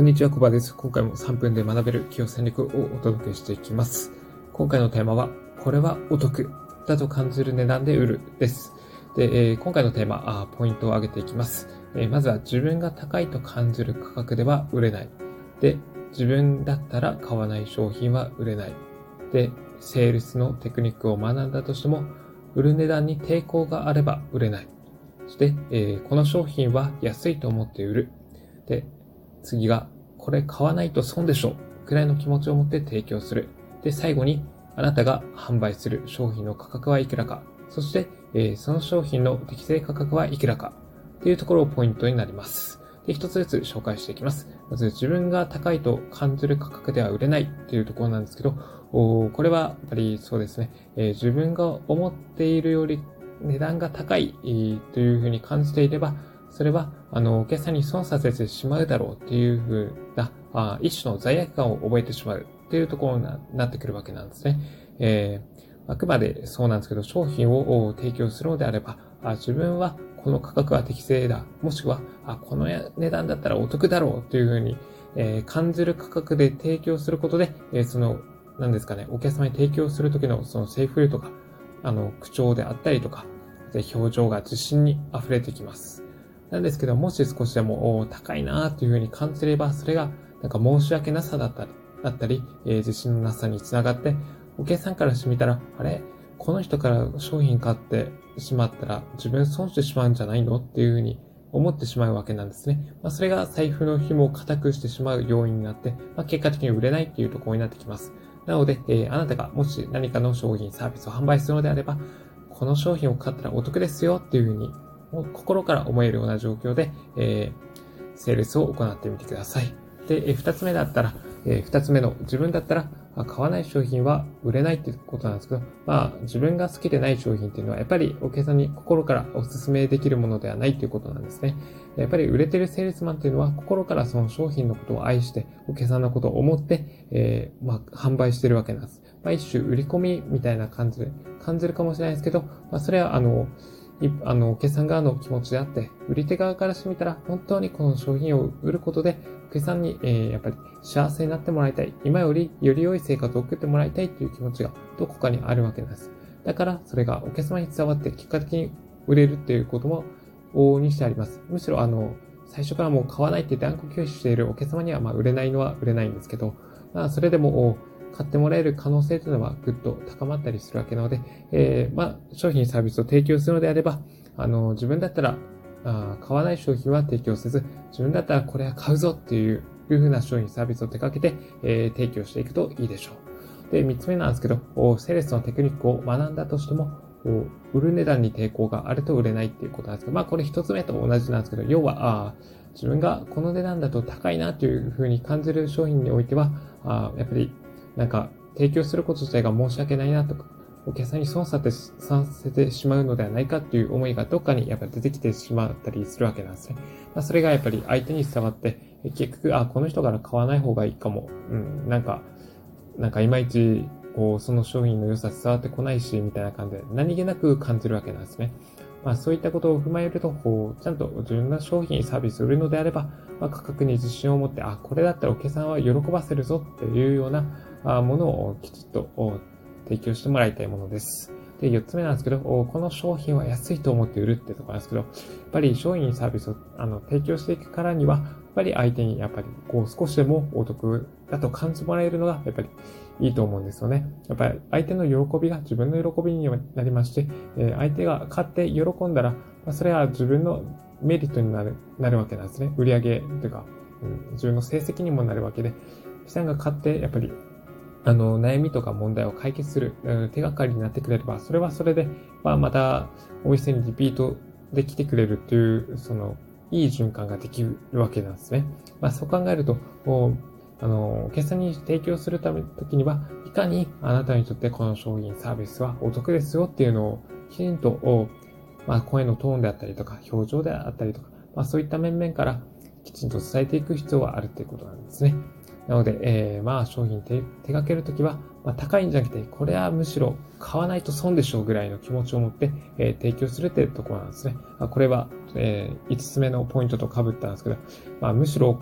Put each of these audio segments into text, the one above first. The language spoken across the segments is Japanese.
こんにちは、コバです。今回も3分で学べる企業戦略をお届けしていきます。今回のテーマは、これはお得だと感じる値段で売るです。で、えー、今回のテーマあ、ポイントを挙げていきます、えー、まずは自分が高いと感じる価格では売れない。で、自分だったら買わない商品は売れない。で、セールスのテクニックを学んだとしても、売る値段に抵抗があれば売れない。そして、えー、この商品は安いと思って売る。で、次が、これ買わないと損でしょうくらいの気持ちを持って提供する。で、最後に、あなたが販売する商品の価格はいくらか。そして、えー、その商品の適正価格はいくらか。っていうところをポイントになります。で、一つずつ紹介していきます。まず、自分が高いと感じる価格では売れないっていうところなんですけど、おこれはやっぱりそうですね、えー、自分が思っているより値段が高い、というふうに感じていれば、それは、あの、お客さんに損させてしまうだろうっていうふうな、あ一種の罪悪感を覚えてしまうっていうところになってくるわけなんですね。えー、あくまでそうなんですけど、商品を提供するのであれば、あ自分はこの価格は適正だ。もしくは、あこの値段だったらお得だろうというふうに、えー、感じる価格で提供することで、えー、その、何ですかね、お客様に提供するときのそのセーフルとか、あの、口調であったりとか、で表情が自信に溢れてきます。なんですけど、もし少しでも高いなというふうに感じれば、それがなんか申し訳なさだったり、だったり、えー、自信のなさにつながって、お客さんからしてみたら、あれ？この人から商品買ってしまったら自分損してしまうんじゃないのっていうふうに思ってしまうわけなんですね。まあ、それが財布の紐を固くしてしまう要因になって、まあ、結果的に売れないっていうところになってきます。なので、えー、あなたがもし何かの商品、サービスを販売するのであれば、この商品を買ったらお得ですよっていうふうに心から思えるような状況で、えー、セールスを行ってみてください。で、二つ目だったら、え二つ目の自分だったら、買わない商品は売れないってことなんですけど、まあ、自分が好きでない商品っていうのは、やっぱりお客さんに心からお勧めできるものではないということなんですね。やっぱり売れてるセールスマンっていうのは、心からその商品のことを愛して、お客さんのことを思って、えー、まあ、販売してるわけなんです。まあ、一種売り込みみたいな感じで感じるかもしれないですけど、まあ、それは、あの、あの、決算側の気持ちであって、売り手側からしてみたら、本当にこの商品を売ることで、お客さんに、えー、やっぱり幸せになってもらいたい。今よりより良い生活を送ってもらいたいという気持ちがどこかにあるわけです。だから、それがお客様に伝わって結果的に売れるっていうことも往々にしてあります。むしろ、あの、最初からもう買わないって断固拒否しているお客様には、まあ、売れないのは売れないんですけど、まあ、それでも、買ってもらえる可能性というのはぐっと高まったりするわけなので、えー、まあ、商品サービスを提供するのであれば、あの、自分だったら、あ買わない商品は提供せず、自分だったらこれは買うぞっていう、いうふうな商品サービスを手掛けて、えー、提供していくといいでしょう。で、三つ目なんですけど、セールスのテクニックを学んだとしても、売る値段に抵抗があると売れないっていうことなんですけど、まあこれ一つ目と同じなんですけど、要は、あ自分がこの値段だと高いなというふうに感じる商品においては、あやっぱりなんか提供すること自体が申し訳ないなとか、お客さんに損させてしまうのではないかっていう思いがどっかにやっぱ出てきてしまったりするわけなんですね。まあ、それがやっぱり相手に伝わって、結局、あ、この人から買わない方がいいかも。うん、なんか、なんかいまいち、こう、その商品の良さ伝わってこないし、みたいな感じで何気なく感じるわけなんですね。まあそういったことを踏まえると、こう、ちゃんと自分の商品、サービスを売るのであれば、まあ価格に自信を持って、あ、これだったらお客さんは喜ばせるぞっていうようなものをきちっと提供してもらいたいものです。で、4つ目なんですけど、この商品は安いと思って売るってところなんですけど、やっぱり商品サービスをあの提供していくからには、やっぱり相手にやっぱりこう少しでもお得だと感じてもらえるのがやっぱりいいと思うんですよね。やっぱり相手の喜びが自分の喜びになりまして、え相手が買って喜んだら、まそれは自分のメリットになるなるわけなんですね。売り上げというか、うん、自分の成績にもなるわけで、資産が買ってやっぱりあの、悩みとか問題を解決する、うん、手がかりになってくれれば、それはそれで、まあ、また、お店にリピートできてくれるっていう、その、いい循環ができるわけなんですね。まあ、そう考えると、あの、お客さんに提供するため、時には、いかにあなたにとってこの商品、サービスはお得ですよっていうのを、きちんと、まあ、声のトーンであったりとか、表情であったりとか、まあ、そういった面々から、きちんと伝えていく必要はあるっていうことなんですね。なので、えー、まあ商品手手掛けるときは、まあ、高いんじゃなくて、これはむしろ買わないと損でしょうぐらいの気持ちを持って、えー、提供するっていうところなんですね。まあ、これは、えー、5つ目のポイントと被ったんですけど、まあ、むしろ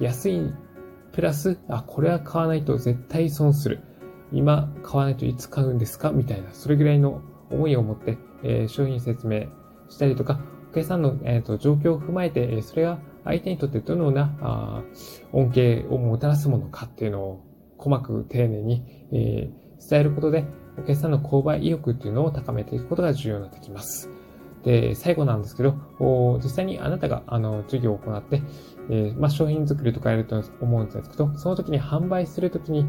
安いプラス、あ、これは買わないと絶対損する。今買わないといつ買うんですか？みたいな、それぐらいの思いを持って、えー、商品説明したりとか、お客さんの、えーと、状況を踏まえて、えそれが相手にとってどのようなあ恩恵をもたらすものかっていうのを細く丁寧に、えー、伝えることで、お客さんの購買意欲っていうのを高めていくことが重要になってきます。で、最後なんですけど、実際にあなたが、あの、授業を行って、えー、まあ、商品作りとかやると思うんですけど、その時に販売する時に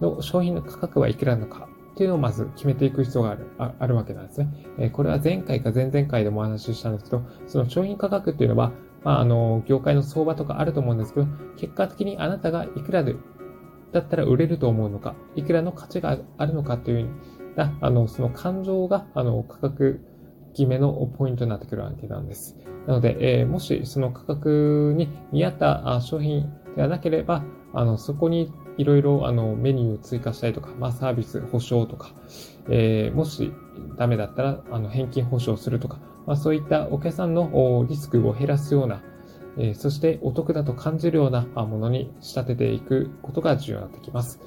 の商品の価格はいくらなのかっていうのをまず決めていく必要がある、ああるわけなんですね。えー、これは前回か前々回でもお話ししたんですけど、その商品価格っていうのは、まあ、あの、業界の相場とかあると思うんですけど、結果的にあなたがいくらで、だったら売れると思うのか、いくらの価値があるのかというな、あの、その感情が、あの、価格決めのポイントになってくるわけなんです。なので、えー、もしその価格に見合った商品ではなければ、あの、そこにいろいろあのメニューを追加したりとか、まあサービス保証とか、えー、もしダメだったらあの返金保証するとか、まあそういったお客さんのリスクを減らすような、えー、そしてお得だと感じるようなものに仕立てていくことが重要になってきます。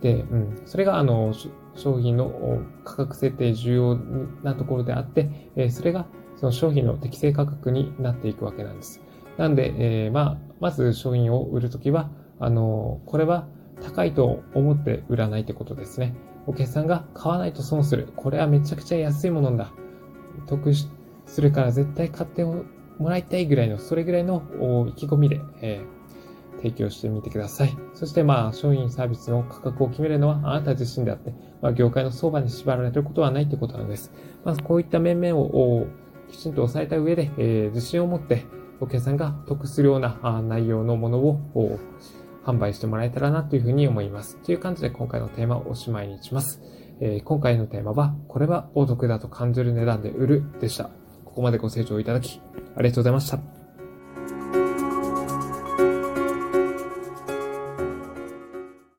で、うん、それがあの商品の価格設定重要なところであって、えー、それがその商品の適正価格になっていくわけなんです。なんで、えー、まあ、まず商品を売るときは、あの、これは高いと思って売らないってことですね。お客さんが買わないと損する。これはめちゃくちゃ安いものだ。得するから絶対買ってもらいたいぐらいの、それぐらいの意気込みで、えー、提供してみてください。そしてまあ、商品サービスの価格を決めるのはあなた自身であって、まあ、業界の相場に縛られることはないってことなんです。まずこういった面々をきちんと押さえた上で、えー、自信を持ってお客さんが得するような内容のものを販売してもらえたらなというふうに思います。という感じで今回のテーマをおしまいにします。えー、今回のテーマは、これはお得だと感じる値段で売るでした。ここまでご清聴いただき、ありがとうございました。